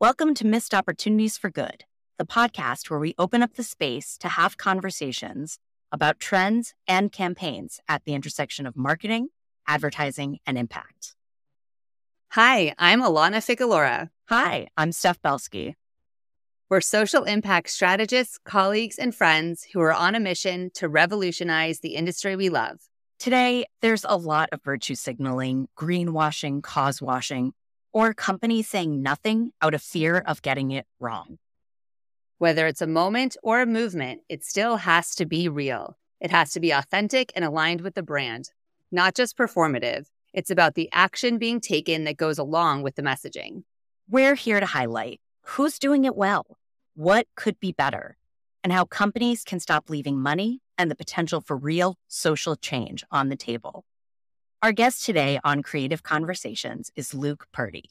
Welcome to Missed Opportunities for Good, the podcast where we open up the space to have conversations about trends and campaigns at the intersection of marketing, advertising, and impact. Hi, I'm Alana Figueroa. Hi, I'm Steph Belsky. We're social impact strategists, colleagues, and friends who are on a mission to revolutionize the industry we love. Today, there's a lot of virtue signaling, greenwashing, cause washing, or companies saying nothing out of fear of getting it wrong. Whether it's a moment or a movement, it still has to be real. It has to be authentic and aligned with the brand, not just performative. It's about the action being taken that goes along with the messaging. We're here to highlight who's doing it well, what could be better, and how companies can stop leaving money and the potential for real social change on the table. Our guest today on Creative Conversations is Luke Purdy.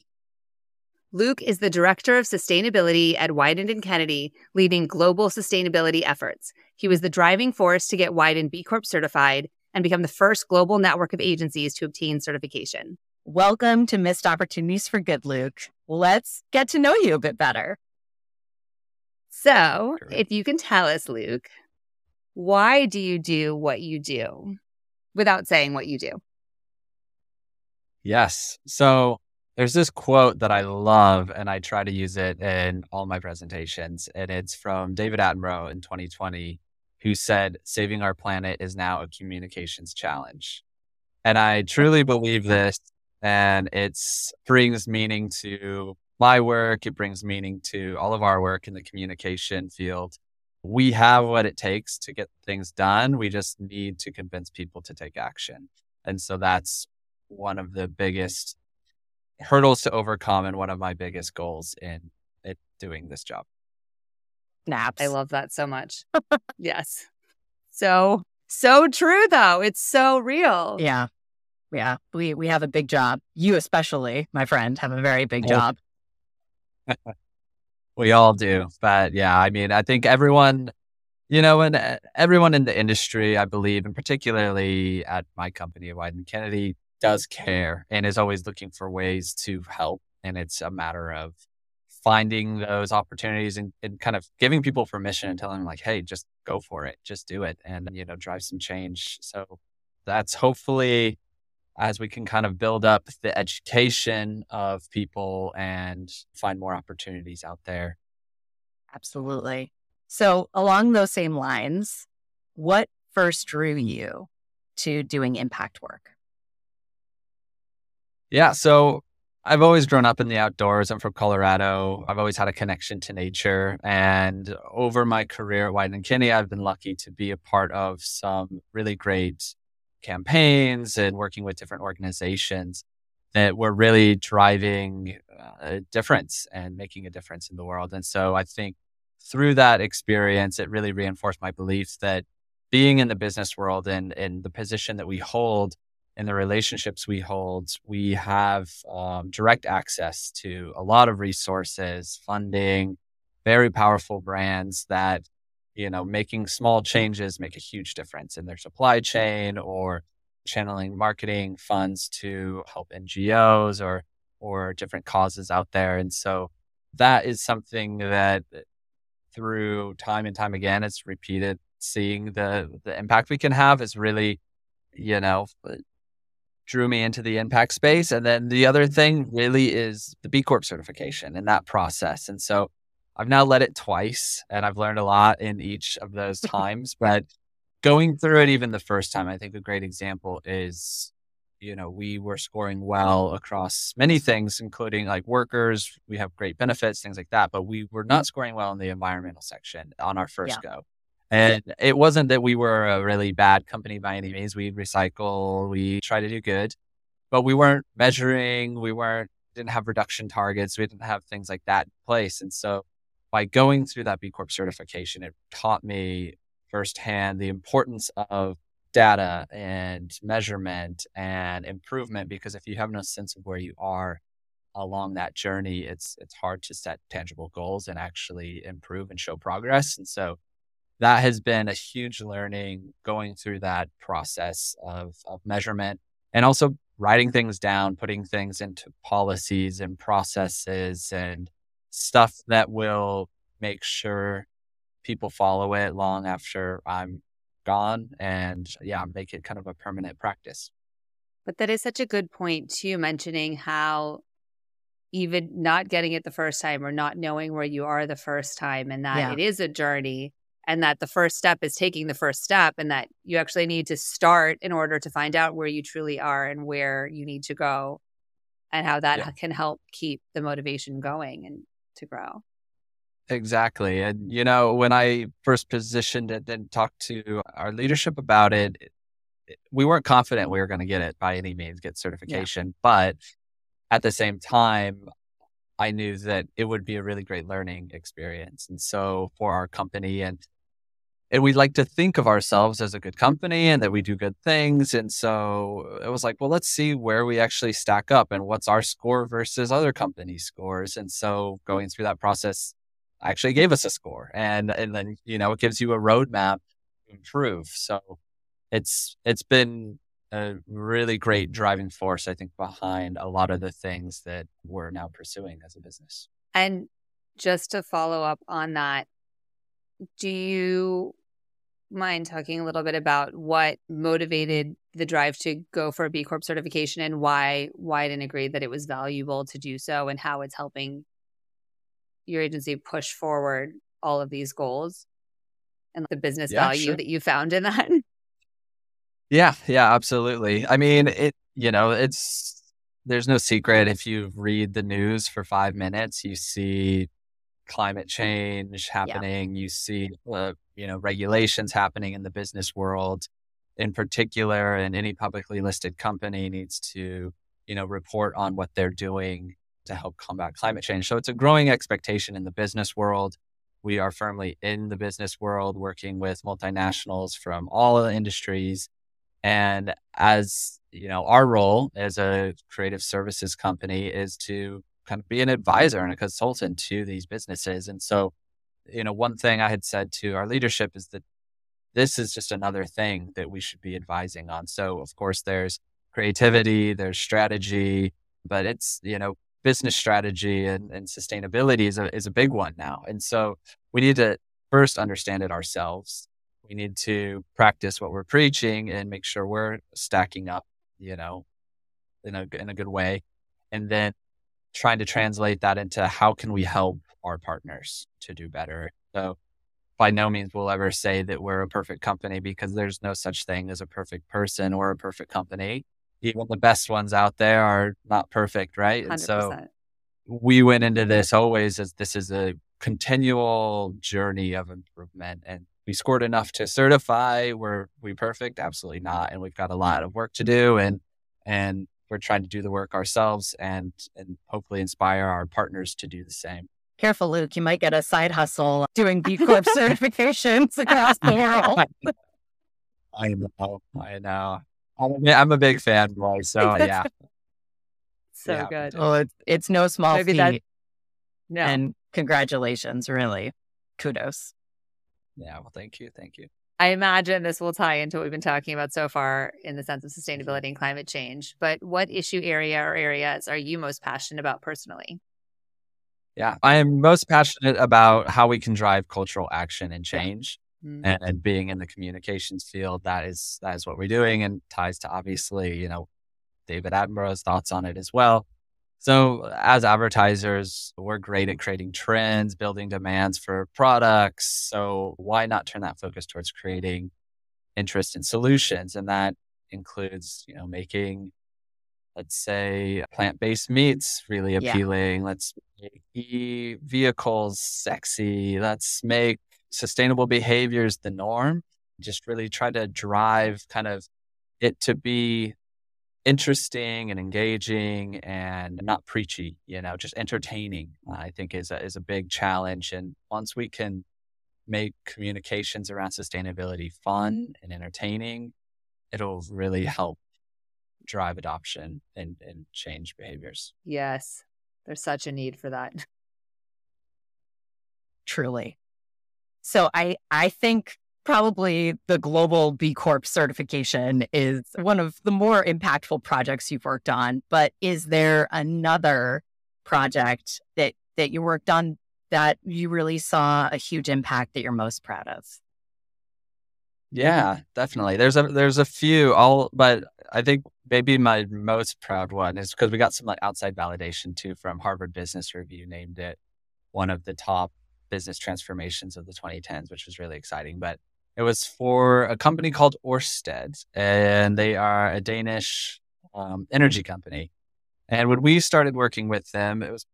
Luke is the Director of Sustainability at Wieden and Kennedy, leading global sustainability efforts. He was the driving force to get Wieden B Corp certified and become the first global network of agencies to obtain certification. Welcome to Missed Opportunities for Good, Luke. Let's get to know you a bit better. So, if you can tell us, Luke, why do you do what you do without saying what you do? Yes. So there's this quote that I love, and I try to use it in all my presentations. And it's from David Attenborough in 2020, who said, Saving our planet is now a communications challenge. And I truly believe this. And it brings meaning to my work. It brings meaning to all of our work in the communication field. We have what it takes to get things done. We just need to convince people to take action. And so that's one of the biggest hurdles to overcome and one of my biggest goals in it doing this job. Naps. I love that so much. yes. So so true though. It's so real. Yeah. Yeah. We we have a big job. You especially, my friend, have a very big job. we all do. But yeah, I mean, I think everyone you know, and uh, everyone in the industry, I believe, and particularly at my company, Wieden Kennedy, does care and is always looking for ways to help. And it's a matter of finding those opportunities and, and, kind of giving people permission and telling them like, hey, just go for it, just do it and, you know, drive some change. So that's hopefully as we can kind of build up the education of people and find more opportunities out there. Absolutely. So along those same lines, what first drew you to doing impact work? Yeah. So I've always grown up in the outdoors. I'm from Colorado. I've always had a connection to nature. And over my career at Wieden and Kennedy, I've been lucky to be a part of some really great campaigns and working with different organizations that were really driving uh, a difference and making a difference in the world. And so I think through that experience, it really reinforced my beliefs that being in the business world and, and the position that we hold in the relationships we hold, we have um, direct access to a lot of resources, funding, very powerful brands that, you know, making small changes make a huge difference in their supply chain or channeling marketing funds to help NGOs or or different causes out there. And so that is something that uh, through time and time again, it's repeated seeing the the impact we can have is really, you know, uh, drew me into the impact space. And then the other thing really is the B Corp certification and that process. And so I've now led it twice and I've learned a lot in each of those times. but going through it even the first time, I think a great example is, you know, we were scoring well across many things, including like workers. We have great benefits, things like that, but we were mm-hmm. not scoring well in the environmental section on our first yeah. go. And it wasn't that we were a really bad company by any means. We recycle, we try to do good, but we weren't measuring, we weren't, didn't have reduction targets, we didn't have things like that in place. And so by going through that B Corp certification, it taught me firsthand the importance of data and measurement and improvement because if you have no sense of where you are along that journey it's it's hard to set tangible goals and actually improve and show progress. And so that has been a huge learning going through that process of, of measurement and also writing things down, putting things into policies and processes and stuff that will make sure people follow it long after I'm gone and yeah, make it kind of a permanent practice. But that is such a good point too, mentioning how even not getting it the first time or not knowing where you are the first time and that yeah. it is a journey and that the first step is taking the first step and that you actually need to start in order to find out where you truly are and where you need to go and how that yeah. can help keep the motivation going and to grow. Exactly. And, you know, when I first positioned it and talked to our leadership about it, we weren't confident we were going to get it by any means, get certification. Yeah. But at the same time, I knew that it would be a really great learning experience. And so for our company and and we like to think of ourselves as a good company and that we do good things. And so it was like, well, let's see where we actually stack up and what's our score versus other company scores. And so going through that process actually gave us a score. And and then, you know, it gives you a roadmap to improve. So it's it's been a really great driving force, I think, behind a lot of the things that we're now pursuing as a business. And just to follow up on that, do you mind talking a little bit about what motivated the drive to go for a B Corp certification and why Wieden agreed that it was valuable to do so and how it's helping your agency push forward all of these goals and the business yeah, value sure. that you found in that? Yeah, yeah, absolutely. I mean, it, you know, it's, there's no secret. If you read the news for five minutes, you see climate change happening, yeah. you see, uh, you know, regulations happening in the business world in particular, and any publicly listed company needs to, you know, report on what they're doing to help combat climate change. So it's a growing expectation in the business world. We are firmly in the business world, working with multinationals from all the industries and as you know, our role as a creative services company is to kind of be an advisor and a consultant to these businesses. And so, you know, one thing I had said to our leadership is that this is just another thing that we should be advising on. So, of course, there's creativity, there's strategy, but it's, you know, business strategy and, and sustainability is a, is a big one now. And so we need to first understand it ourselves we need to practice what we're preaching and make sure we're stacking up, you know, in a in a good way, and then trying to translate that into how can we help our partners to do better. So by no means will ever say that we're a perfect company because there's no such thing as a perfect person or a perfect company. Even the best ones out there are not perfect, right? 100%. And so we went into this always as this is a continual journey of improvement and we scored enough to certify. Were we perfect? Absolutely not. And we've got a lot of work to do. And and we're trying to do the work ourselves and and hopefully inspire our partners to do the same. Careful, Luke. You might get a side hustle doing B Corp certifications across the world. I know. I know. I'm a big fan, boy. So yeah. so yeah. good. Well, it's it's no small Maybe feat. That, no. And congratulations, really. Kudos. Yeah, well, thank you. Thank you. I imagine this will tie into what we've been talking about so far in the sense of sustainability and climate change. But what issue area or areas are you most passionate about personally? Yeah, I am most passionate about how we can drive cultural action and change. Mm-hmm. And, and, being in the communications field, that is that is what we're doing, and ties to obviously, you know, David Attenborough's thoughts on it as well. So, as advertisers, we're great at creating trends, building demands for products. So, why not turn that focus towards creating interest in solutions? And that includes, you know, making, let's say, plant based meats really appealing. Yeah. Let's make e vehicles sexy. Let's make sustainable behaviors the norm. Just really try to drive kind of it to be interesting and engaging and mm-hmm. not preachy, you know, just entertaining, I think is a, is a big challenge. And once we can make communications around sustainability fun and entertaining, it'll really help drive adoption and, and change behaviors. Yes. There's such a need for that. Truly. So I I think probably the global B Corp certification is one of the more impactful projects you've worked on. But is there another project that that you worked on that you really saw a huge impact that you're most proud of? Yeah, definitely. There's a there's a few all but I think maybe my most proud one is because we got some like outside validation too from Harvard Business Review named it one of the top business transformations of the 2010s, which was really exciting. But it was for a company called Ørsted, and they are a Danish um, energy company. And when we started working with them, it was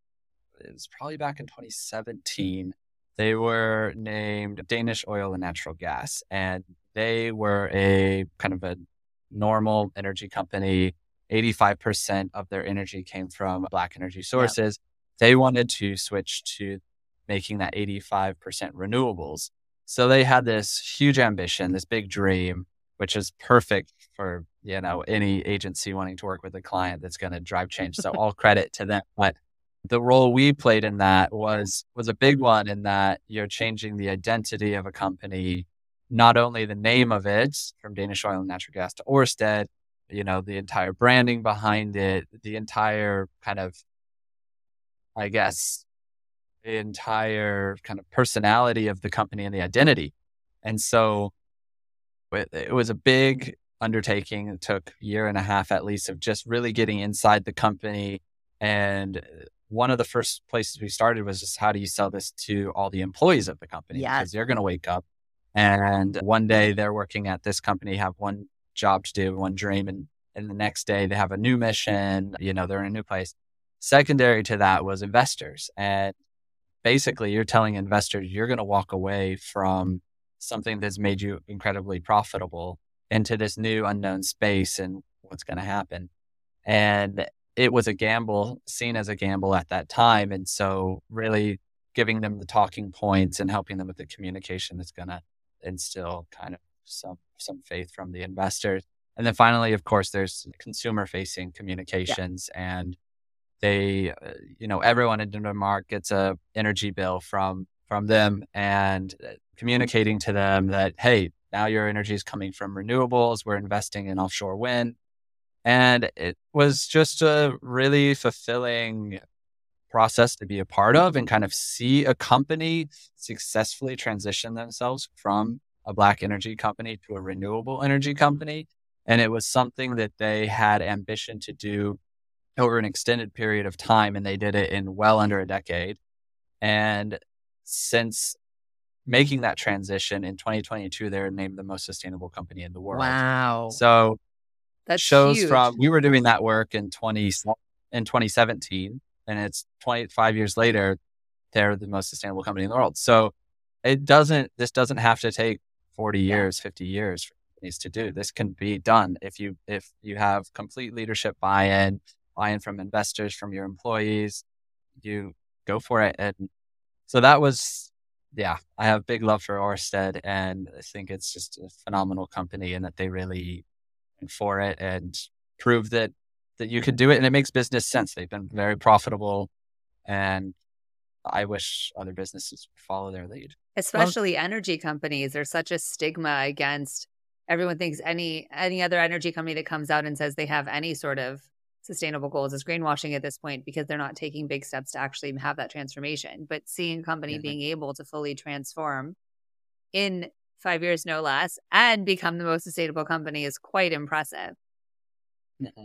it was probably back in 2017. They were named Danish Oil and Natural Gas, and they were a kind of a normal energy company. 85% of their energy came from black energy sources. Yep. They wanted to switch to making that 85% renewables. So they had this huge ambition, this big dream, which is perfect for, you know, any agency wanting to work with a client that's going to drive change. So all credit to them. But the role we played in that was was a big one in that you're changing the identity of a company, not only the name of it from Danish Oil and Natural Gas to Ørsted, you know, the entire branding behind it, the entire kind of I guess the entire kind of personality of the company and the identity. And so it, it was a big undertaking. It took a year and a half at least of just really getting inside the company. And uh, one of the first places we started was just how do you sell this to all the employees of the company? Yeah. Because they're going to wake up and one day they're working at this company, have one job to do, one dream, and, and the next day they have a new mission, you know, they're in a new place. Secondary to that was investors. And basically you're telling investors you're going to walk away from something that's made you incredibly profitable into this new unknown space and what's going to happen. And it was a gamble, seen as a gamble at that time. And so, really giving them the talking points and helping them with the communication that's going to instill kind of some some faith from the investors. And then finally, of course, there's consumer facing communications yeah. and they, uh, you know, everyone in Denmark gets a energy bill from from them and uh, communicating to them that hey, now your energy is coming from renewables. We're investing in offshore wind, and it was just a really fulfilling process to be a part of and kind of see a company successfully transition themselves from a black energy company to a renewable energy company. And it was something that they had ambition to do over an extended period of time, and they did it in well under a decade. And since making that transition in 2022, they're named the most sustainable company in the world. Wow! So that shows huge. from we were doing that work in 20 in 2017, and it's 25 years later, they're the most sustainable company in the world. So it doesn't. This doesn't have to take 40 years, 50 years for companies to do. This can be done if you if you have complete leadership buy-in buy-in from investors, from your employees, you go for it. And so that was, yeah, I have big love for Ørsted and I think it's just a phenomenal company and that they really went for it and proved that that you could do it and it makes business sense. They've been very profitable and I wish other businesses would follow their lead. Especially well, energy companies. There's such a stigma against everyone thinks any any other energy company that comes out and says they have any sort of sustainable goals is greenwashing at this point because they're not taking big steps to actually have that transformation. But seeing a company being able to fully transform in five years, no less, and become the most sustainable company is quite impressive. Mm-hmm.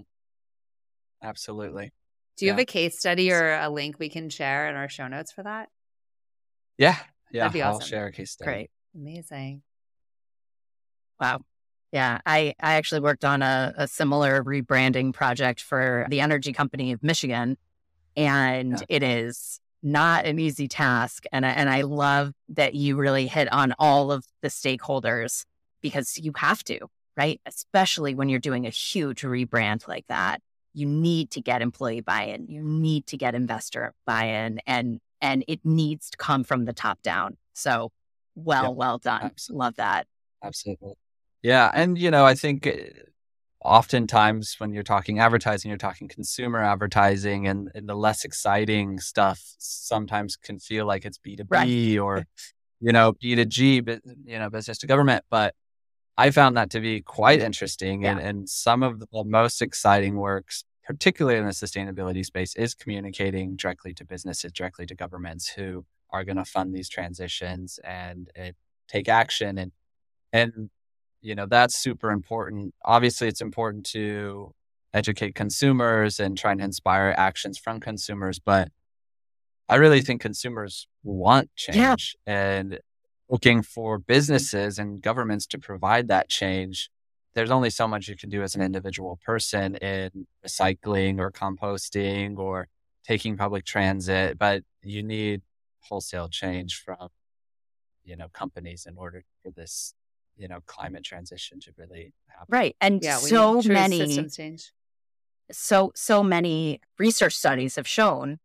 Absolutely. Do you yeah. have a case study or a link we can share in our show notes for that? Yeah. Yeah. That'd be awesome. I'll share a case study. Great. Amazing. Wow. Yeah, I, I actually worked on a, a similar rebranding project for the energy company of Michigan. And yeah. it is not an easy task. And, and I love that you really hit on all of the stakeholders because you have to, right? Especially when you're doing a huge rebrand like that. You need to get employee buy-in. You need to get investor buy-in and and it needs to come from the top down. So well, well done. Absolutely. Love that. Absolutely. Yeah. And, you know, I think eh, oftentimes when you're talking advertising, you're talking consumer advertising, and, and the less exciting stuff sometimes can feel like it's B2B right. or you know, B2G, but, you know, business to government. But I found that to be quite interesting. Yeah. And, and some of the most exciting works, particularly in the sustainability space, is communicating directly to businesses, directly to governments who are going to fund these transitions and, and take action. And, and, you know, that's super important. Obviously, it's important to educate consumers and try and inspire actions from consumers. But I really think consumers want change yeah. and looking for businesses and governments to provide that change. There's only so much you can do as an individual person in recycling or composting or taking public transit, but you need wholesale change from, you know, companies in order for this, you know, climate transition to really happen. Right. And yeah, so many so so many research studies have shown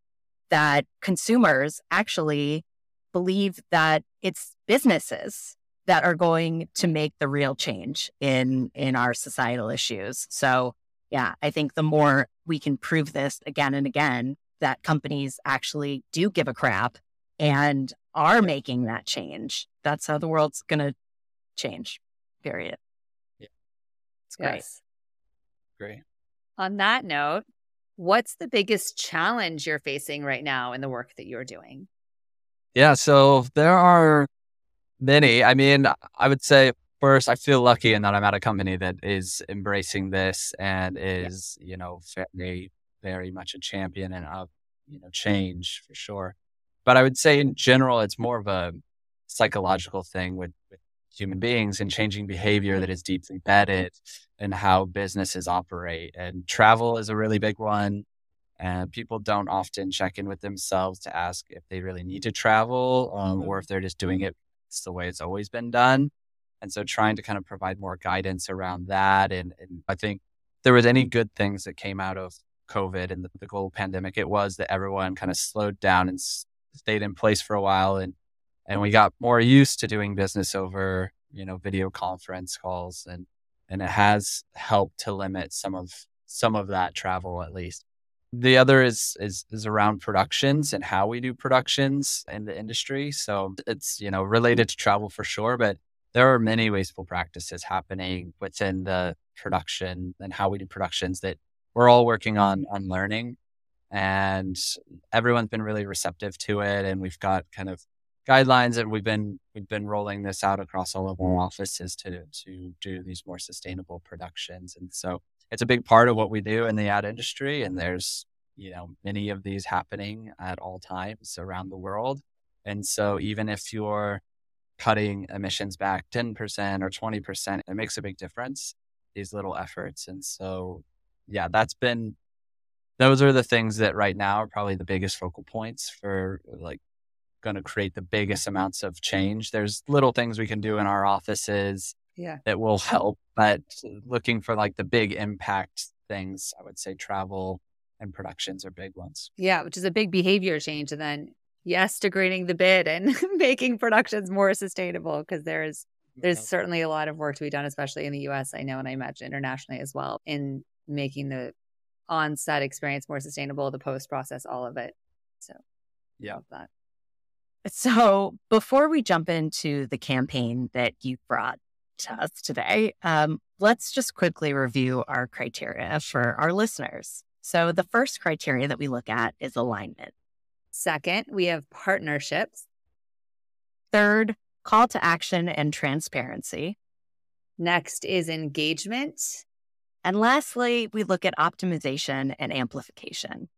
that consumers actually believe that it's businesses that are going to make the real change in in our societal issues. So, yeah, I think the more we can prove this again and again that companies actually do give a crap and are making that change, that's how the world's going to change. Period. Yeah. It's great. Yes. Great. On that note, what's the biggest challenge you're facing right now in the work that you're doing? Yeah, so there are many. I mean, I would say first, I feel lucky in that I'm at a company that is embracing this and is, yeah. you know, very, very much a champion and of, you know, change for sure. But I would say in general, it's more of a psychological thing with, with human beings and changing behavior that is deeply embedded in how businesses operate. And travel is a really big one. And people don't often check in with themselves to ask if they really need to travel um, or if they're just doing it it's the way it's always been done. And so trying to kind of provide more guidance around that. And, and I think there was any good things that came out of COVID and the, the global pandemic, it was that everyone kind of slowed down and stayed in place for a while and and we got more used to doing business over you know video conference calls and and it has helped to limit some of some of that travel at least. The other is is is around productions and how we do productions in the industry. So it's you know related to travel for sure but there are many wasteful practices happening within the production and how we do productions that we're all working on on learning. And everyone's been really receptive to it and we've got kind of guidelines and we've been we've been rolling this out across all of our offices to to do these more sustainable productions. And so it's a big part of what we do in the ad industry and there's you know many of these happening at all times around the world. And so even if you're cutting emissions back 10% or 20% it makes a big difference these little efforts. And so yeah that's been those are the things that right now are probably the biggest focal points for like going to create the biggest amounts of change. There's little things we can do in our offices yeah. that will help, but looking for like the big impact things, I would say travel and productions are big ones. Yeah, which is a big behavior change. And then, yes, degrading the bid and making productions more sustainable because there's there's certainly a lot of work to be done, especially in the US, I know, and I imagine internationally as well, in making the on set experience more sustainable, the post process, all of it. So, yeah, that. So, before we jump into the campaign that you brought to us today, um, let's just quickly review our criteria for our listeners. So, the first criteria that we look at is alignment. Second, we have partnerships. Third, call to action and transparency. Next is engagement. And lastly, we look at optimization and amplification.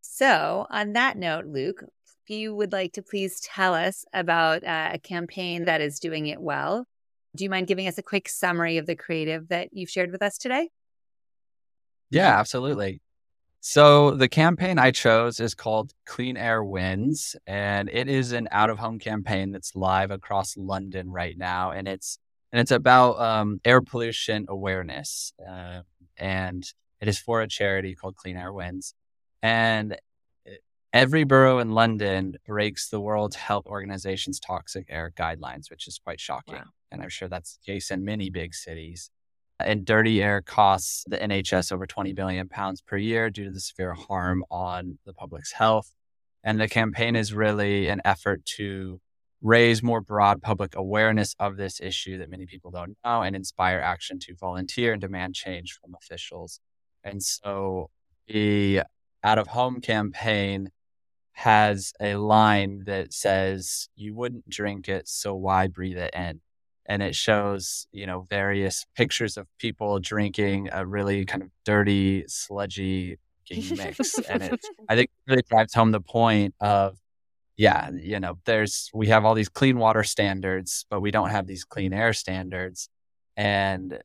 So, on that note, Luke, if you would like to please tell us about uh, a campaign that is doing it well, do you mind giving us a quick summary of the creative that you've shared with us today? Yeah, absolutely. So the campaign I chose is called Clean Air Wins, and it is an out-of-home campaign that's live across London right now, and it's and it's about um, air pollution awareness, uh, and it is for a charity called Clean Air Wins, and Every borough in London breaks the World Health Organization's toxic air guidelines, which is quite shocking. Wow. And I'm sure that's the case in many big cities. And dirty air costs the NHS over 20 billion pounds per year due to the severe harm on the public's health. And the campaign is really an effort to raise more broad public awareness of this issue that many people don't know and inspire action to volunteer and demand change from officials. And so the out of home campaign has a line that says, You wouldn't drink it, so why breathe it in? And it shows, you know, various pictures of people drinking a really kind of dirty, sludgy mix. and it, I think, it really drives home the point of yeah, you know, there's we have all these clean water standards, but we don't have these clean air standards, and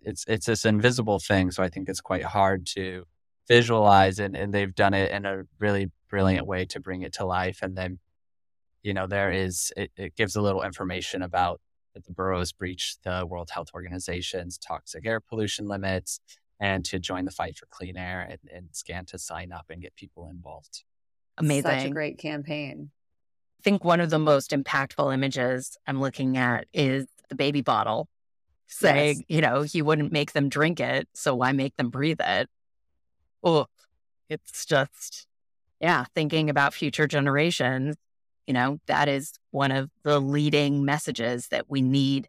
it's it's this invisible thing. So I think it's quite hard to visualize, and and they've done it in a really brilliant way to bring it to life. And then, you know, there is it, it gives a little information about that the boroughs breach the World Health Organization's toxic air pollution limits, and to join the fight for clean air, and, and scan to sign up and get people involved. Amazing. Such a great campaign. I think one of the most impactful images I'm looking at is the baby bottle saying, yes. you know, he wouldn't make them drink it. So why make them breathe it? Oh, it's just, yeah, thinking about future generations, you know, that is one of the leading messages that we need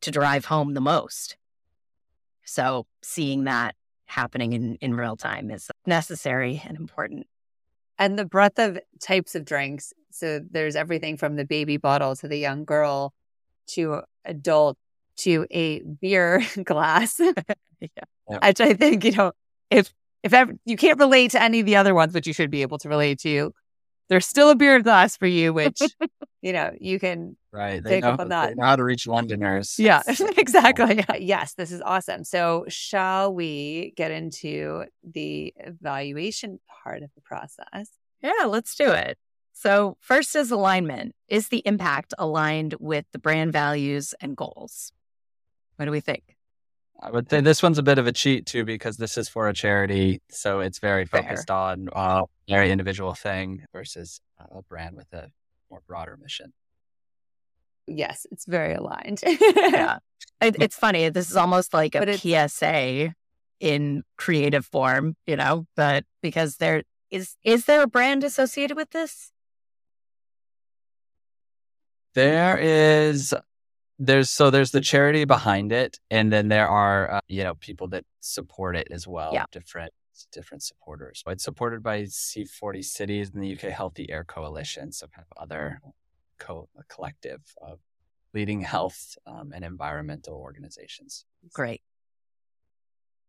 to drive home the most. So seeing that happening in, in real time is necessary and important and the breadth of types of drinks. So there's everything from the baby bottle to the young girl to adult to a beer glass. yeah. Which I think, you know, if if ever, you can't relate to any of the other ones, but you should be able to relate to, there's still a beer glass for you, which you know you can right. They know, up on that. They know how to reach Londoners. Yeah, exactly. Oh. Yes, this is awesome. So, shall we get into the evaluation part of the process? Yeah, let's do it. So, first is alignment. Is the impact aligned with the brand values and goals? What do we think? I would say this one's a bit of a cheat too because this is for a charity, so it's very focused Fair. on uh, very individual thing versus a brand with a more broader mission. Yes, it's very aligned. yeah, it, it's funny. This is almost like a PSA in creative form, you know, but because there is is there a brand associated with this? There is there's so there's the charity behind it and then there are uh, you know people that support it as well yeah. different different supporters it's supported by c40 cities and the uk healthy air coalition so kind of other co- collective of leading health um, and environmental organizations great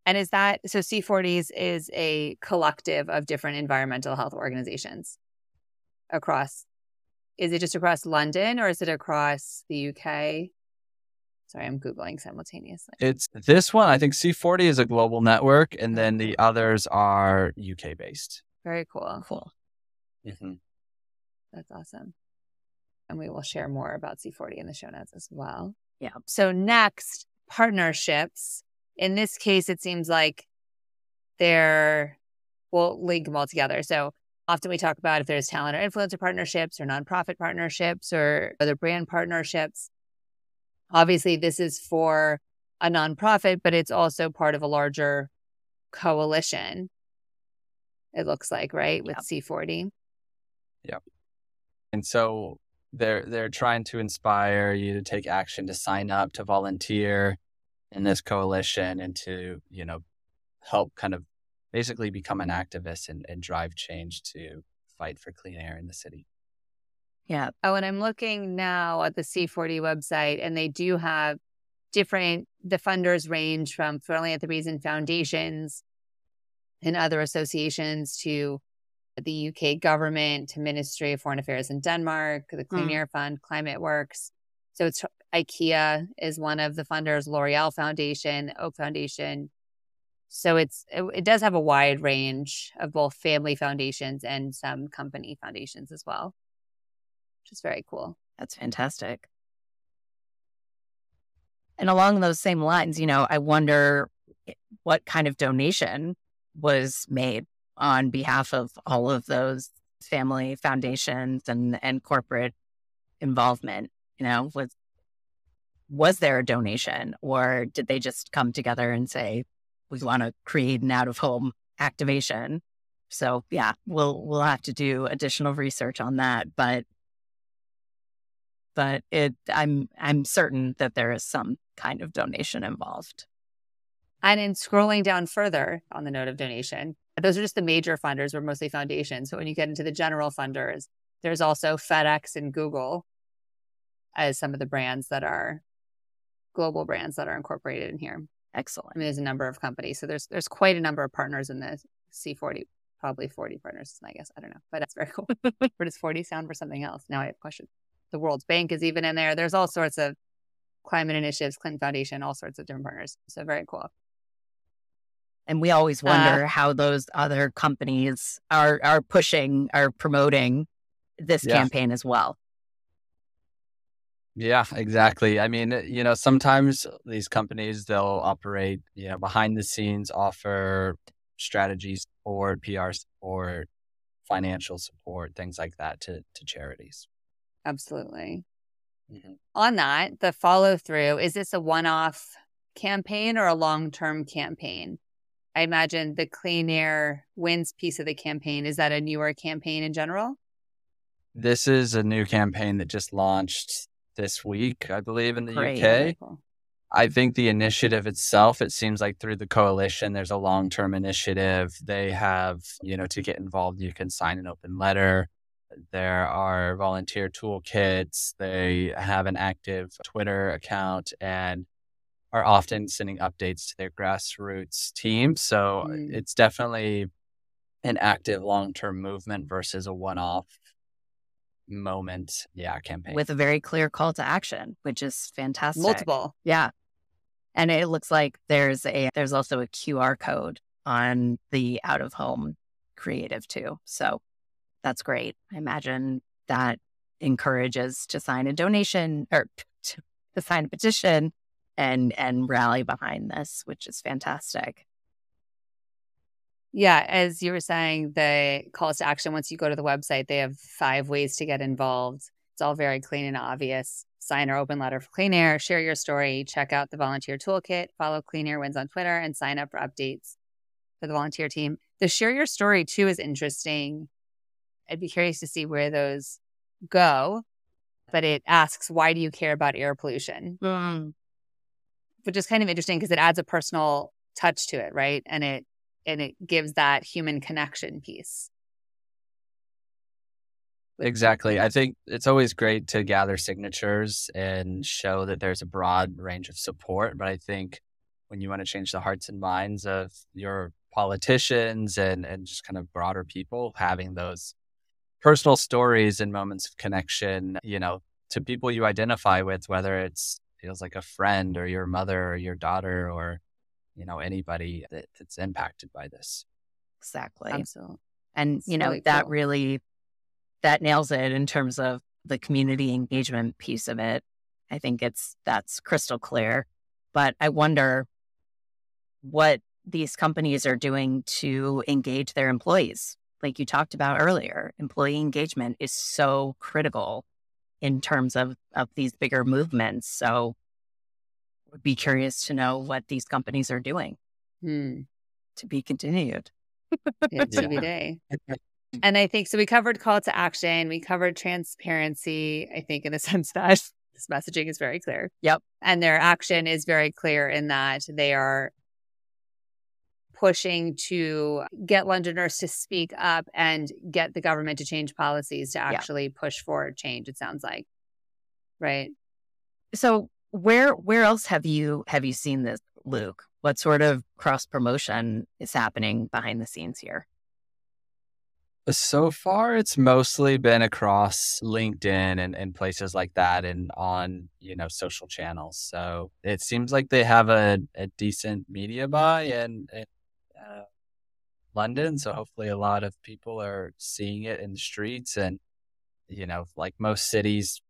and is that so c40s is a collective of different environmental health organizations across is it just across London or is it across the UK? Sorry, I'm Googling simultaneously. It's this one. I think C40 is a global network, and then the others are UK based. Very cool. Cool. Mm-hmm. That's awesome. And we will share more about C40 in the show notes as well. Yeah. So, next, partnerships. In this case, it seems like they're, we'll link them all together. So, often we talk about if there's talent or influencer partnerships or nonprofit partnerships or other brand partnerships. Obviously, this is for a nonprofit, but it's also part of a larger coalition. It looks like, right, with yep. C40. Yep. And so they're they're trying to inspire you to take action, to sign up, to volunteer in this coalition, and to you know help kind of basically become an activist and, and drive change to fight for clean air in the city. Yeah. Oh, and I'm looking now at the C40 website, and they do have different, the funders range from philanthropies and foundations and other associations to the UK government, to Ministry of Foreign Affairs in Denmark, the Clean mm. Air Fund, Climate Works. So it's IKEA is one of the funders, L'Oreal Foundation, Oak Foundation. So it's it, it does have a wide range of both family foundations and some company foundations as well which is very cool. That's fantastic. And along those same lines, you know, I wonder what kind of donation was made on behalf of all of those family foundations and and corporate involvement. You know, was was there a donation or did they just come together and say we want to create an out of home activation? So yeah, we'll we'll have to do additional research on that, but but it I'm I'm certain that there is some kind of donation involved. And in scrolling down further on the note of donation, those are just the major funders, we're mostly foundations. But when you get into the general funders, there's also FedEx and Google as some of the brands that are global brands that are incorporated in here. Excellent. I mean, there's a number of companies. So there's there's quite a number of partners in the C40, probably 40 partners, I guess. I don't know, but that's very cool. Where does 40 sound for something else? Now I have questions. The World Bank is even in there. There's all sorts of climate initiatives, Clinton Foundation, all sorts of different partners. So very cool. And we always wonder uh, how those other companies are are pushing, are promoting this yeah. campaign as well. Yeah, exactly. I mean, you know, sometimes these companies they'll operate, you know, behind the scenes, offer strategies support, PR support, financial support, things like that to to charities. Absolutely. Mm-hmm. On that, the follow through is this a one off campaign or a long term campaign? I imagine the Clean Air Wins piece of the campaign is that a newer campaign in general? This is a new campaign that just launched this week, I believe, in the Great. UK. Cool. I think the initiative itself, it seems like through the coalition, there's a long term initiative. They have, you know, to get involved, you can sign an open letter. There are volunteer toolkits. They have an active Twitter account and are often sending updates to their grassroots team. So mm. it's definitely an active long term movement versus a one off moment yeah campaign with a very clear call to action which is fantastic multiple yeah and it looks like there's a there's also a qr code on the out of home creative too so that's great i imagine that encourages to sign a donation or to, to sign a petition and and rally behind this which is fantastic yeah, as you were saying, the calls to action, once you go to the website, they have five ways to get involved. It's all very clean and obvious. Sign our open letter for clean air, share your story, check out the volunteer toolkit, follow Clean Air Wins on Twitter, and sign up for updates for the volunteer team. The share your story too is interesting. I'd be curious to see where those go, but it asks, why do you care about air pollution? Mm. Which is kind of interesting because it adds a personal touch to it, right? And it and it gives that human connection piece. Exactly. I think it's always great to gather signatures and show that there's a broad range of support. But I think when you want to change the hearts and minds of your politicians and, and just kind of broader people, having those personal stories and moments of connection, you know, to people you identify with, whether it's feels like a friend or your mother or your daughter or you know anybody that, that's impacted by this. Exactly. Absolutely and it's you know really that cool. really that nails it in terms of the community engagement piece of it. I think it's that's crystal clear. But i wonder what these companies are doing to engage their employees like you talked about earlier employee engagement is so critical in terms of of these bigger movements so would be curious to know what these companies are doing hmm. to be continued. TBD. and I think so. We covered call to action. We covered transparency. I think in the sense that this messaging is very clear. Yep. And their action is very clear in that they are pushing to get Londoners to speak up and get the government to change policies to actually push for change. It sounds like, right? So where where else have you have you seen this, Luke? What sort of cross promotion is happening behind the scenes here? So far, it's mostly been across LinkedIn and, and places like that and on, you know, social channels. So it seems like they have a, a decent media buy and, in uh, London. So hopefully a lot of people are seeing it in the streets. And, you know, like most cities,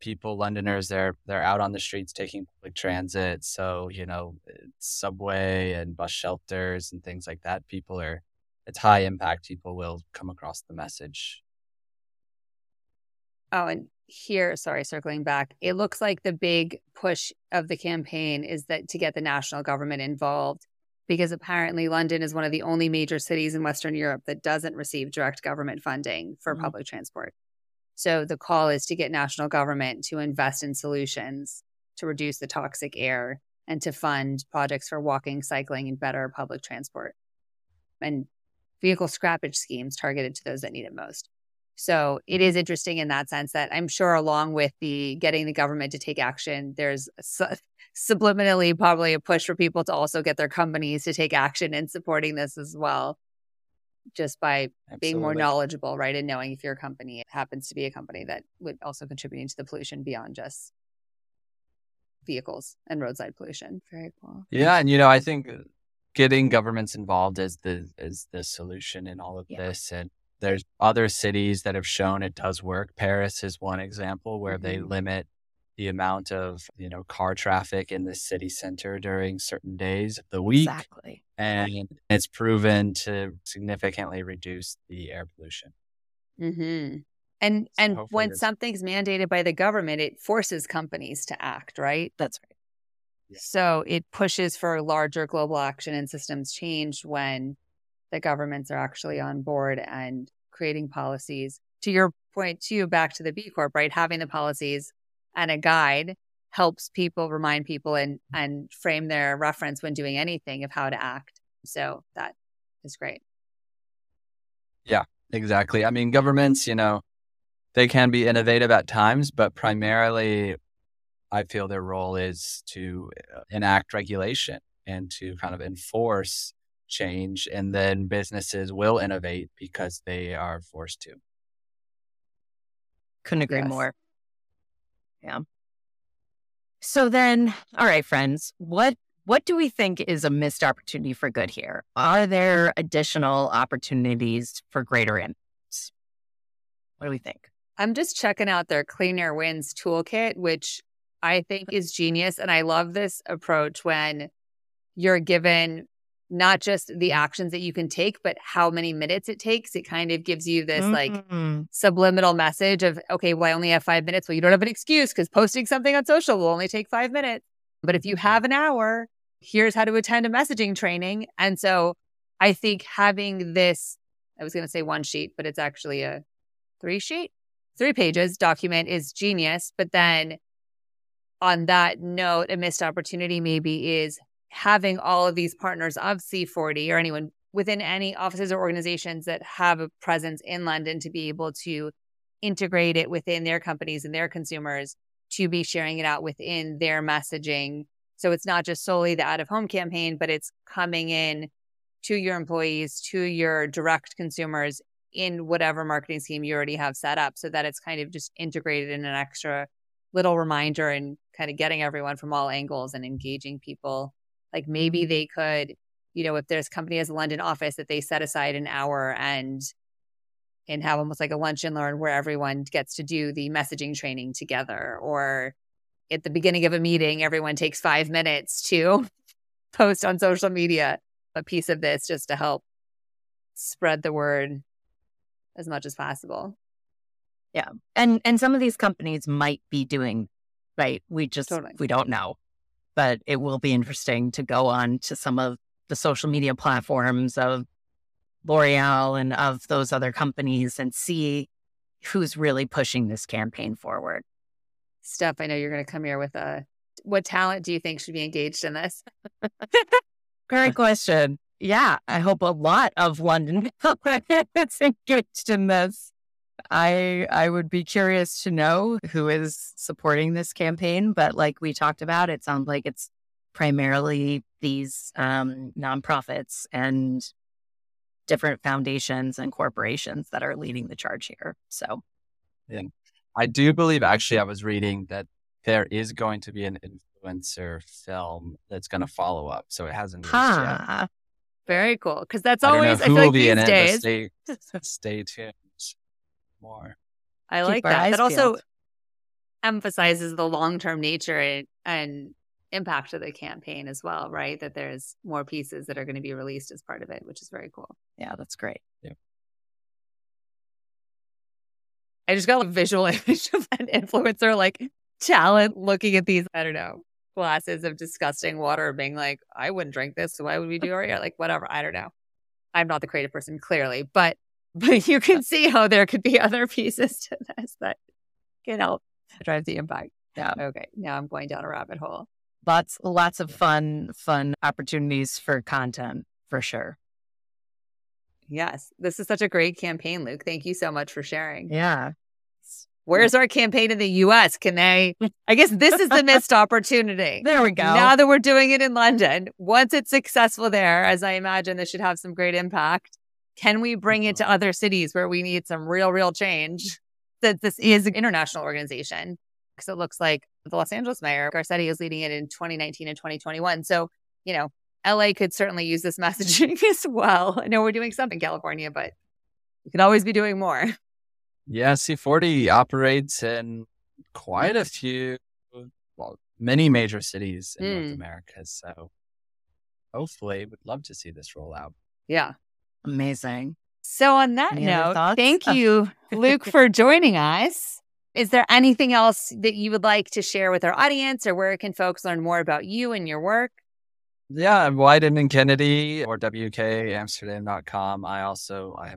people, Londoners, they're they're out on the streets taking public transit. So you know, subway and bus shelters and things like that. People are it's high impact. People will come across the message. Oh, and here, sorry, circling back, it looks like the big push of the campaign is that to get the national government involved because apparently London is one of the only major cities in Western Europe that doesn't receive direct government funding for mm-hmm. public transport. So the call is to get national government to invest in solutions to reduce the toxic air and to fund projects for walking, cycling, and better public transport and vehicle scrappage schemes targeted to those that need it most. So it is interesting in that sense that I'm sure, along with the getting the government to take action, there's su- subliminally probably a push for people to also get their companies to take action in supporting this as well, just by Absolutely. being more knowledgeable, right? And knowing if your company happens to be a company that would also contribute to the pollution beyond just vehicles and roadside pollution. Very cool. Yeah, and you know, I think uh, getting governments involved is the is the solution in all of yeah. this and there's other cities that have shown it does work. Paris is one example where mm-hmm. they limit the amount of you know car traffic in the city center during certain days of the week. Exactly. And it's proven to significantly reduce the air pollution. Mm-hmm. And so and when something's mandated by the government, it forces companies to act, right? That's right. Yeah. So it pushes for larger global action and systems change when the governments are actually on board and creating policies. To your point, too, back to the B Corp, right? Having the policies and a guide helps people remind people and and frame their reference when doing anything of how to act. So that is great. Yeah, exactly. I mean, governments, you know, they can be innovative at times, but primarily I feel their role is to uh, enact regulation and to kind of enforce change and then businesses will innovate because they are forced to. Couldn't agree yes. more. Yeah. So then all right friends what what do we think is a missed opportunity for good here? Are there additional opportunities for greater impact what do we think? I'm just checking out their clean air wins toolkit which i think is genius and i love this approach when you're given not just the actions that you can take, but how many minutes it takes. It kind of gives you this mm-hmm. like subliminal message of, okay, well, I only have five minutes. Well, you don't have an excuse because posting something on social will only take five minutes. But if you have an hour, here's how to attend a messaging training. And so I think having this, I was going to say one sheet, but it's actually a three sheet, three pages document is genius. But then on that note, a missed opportunity maybe is having all of these partners of C40 or anyone within any offices or organizations that have a presence in London to be able to integrate it within their companies and their consumers to be sharing it out within their messaging. So it's not just solely the out of home campaign, but it's coming in to your employees, to your direct consumers in whatever marketing scheme you already have set up so that it's kind of just integrated in an extra little reminder and kind of getting everyone from all angles and engaging people like maybe mm-hmm. they could, you know, if there's company has a London office that they set aside an hour and and have almost like a lunch and learn where everyone gets to do the messaging training together or at the beginning of a meeting everyone takes 5 minutes to post on social media a piece of this just to help spread the word as much as possible. Yeah. And and some of these companies might be doing right. We just totally. we don't know but it will be interesting to go on to some of the social media platforms of L'Oreal and of those other companies and see who's really pushing this campaign forward. Steph, I know you're going to come here with a what talent do you think should be engaged in this? Great question. Yeah, I hope a lot of London is engaged in this. I I would be curious to know who is supporting this campaign, but like we talked about, it sounds like it's primarily these um, nonprofits and different foundations and corporations that are leading the charge here. So, yeah, I do believe actually I was reading that there is going to be an influencer film that's going to follow up. So it hasn't huh. Very cool. Because that's always I, I feel like these days. Stay, stay tuned more. I Keep like that. That also emphasizes the long term nature and, and impact of the campaign as well, right? That there's more pieces that are going to be released as part of it, which is very cool. Yeah, that's great. Yeah. I just got a visual image of an influencer like talent looking at these, I don't know, glasses of disgusting water being like, I wouldn't drink this. So why would we do it? Like, whatever. I don't know. I'm not the creative person, clearly, but But you can see how there could be other pieces to this that can help drive the impact. Yeah. Okay. Now I'm going down a rabbit hole. Lots, lots of fun, fun opportunities for content for sure. Yes. This is such a great campaign, Luke. Thank you so much for sharing. Yeah. Where's our campaign in the US? Can they? I guess this is the missed opportunity. There we go. Now that we're doing it in London, once it's successful there, as I imagine this should have some great impact, can we bring it to other cities where we need some real, real change? That this is an international organization. Because it looks like the Los Angeles mayor, Garcetti, is leading it in 2019 and 2021. So, you know, LA could certainly use this messaging as well. I know we're doing something in California, but we could always be doing more. Yeah, C40 operates in quite a few, well, many major cities in mm. North America. So hopefully, we'd love to see this roll out. Yeah. Amazing. So, on that Any note, thank oh. you, Luke, for joining us. Is there anything else that you would like to share with our audience, or where can folks learn more about you and your work? Yeah, I'm Wieden and Kennedy or WKAmsterdam.com. I also I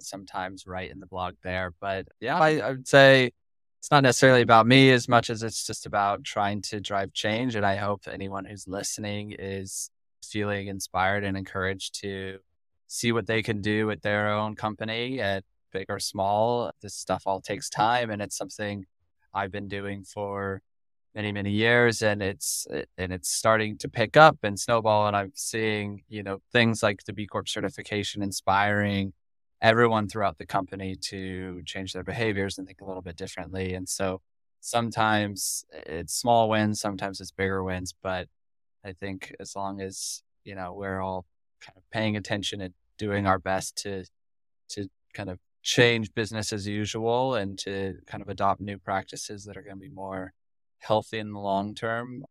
sometimes write in the blog there. But yeah, I, I would say it's not necessarily about me as much as it's just about trying to drive change. And I hope anyone who's listening is feeling inspired and encouraged to see what they can do with their own company at big or small. This stuff all takes time and it's something I've been doing for many many years and it's eh, and it's starting to pick up and snowball and i'm seeing you know things like the b corp certification inspiring everyone throughout the company to change their behaviors and think a little bit differently and so sometimes it's small wins sometimes it's bigger wins but i think as long as you know we're all kind of paying attention and doing our best to to kind of change business as usual and to kind of adopt new practices that are going to be more healthy in the long term,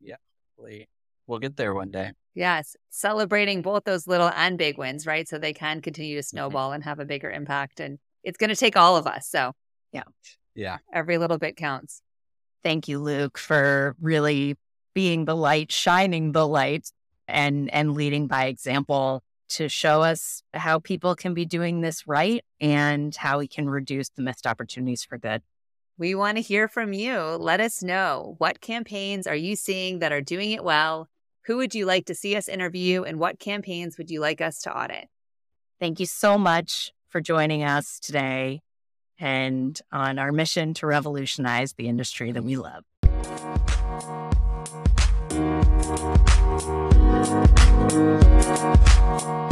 yeah, hopefully we'll get there one day. Yes, celebrating both those little and big wins, right? So they can continue to mm-hmm. snowball mm-hmm. and have a bigger impact. And it's going to take all of us. So, yeah. Yeah. Every little bit counts. Thank you, Luke, for really being the light, shining the light and and leading by example to show us how people can be doing this right and how we can reduce the missed opportunities for good. We want to hear from you. Let us know what campaigns are you seeing that are doing it well? Who would you like to see us interview and what campaigns would you like us to audit? Thank you so much for joining us today and on our mission to revolutionize the industry that we love. Thank you.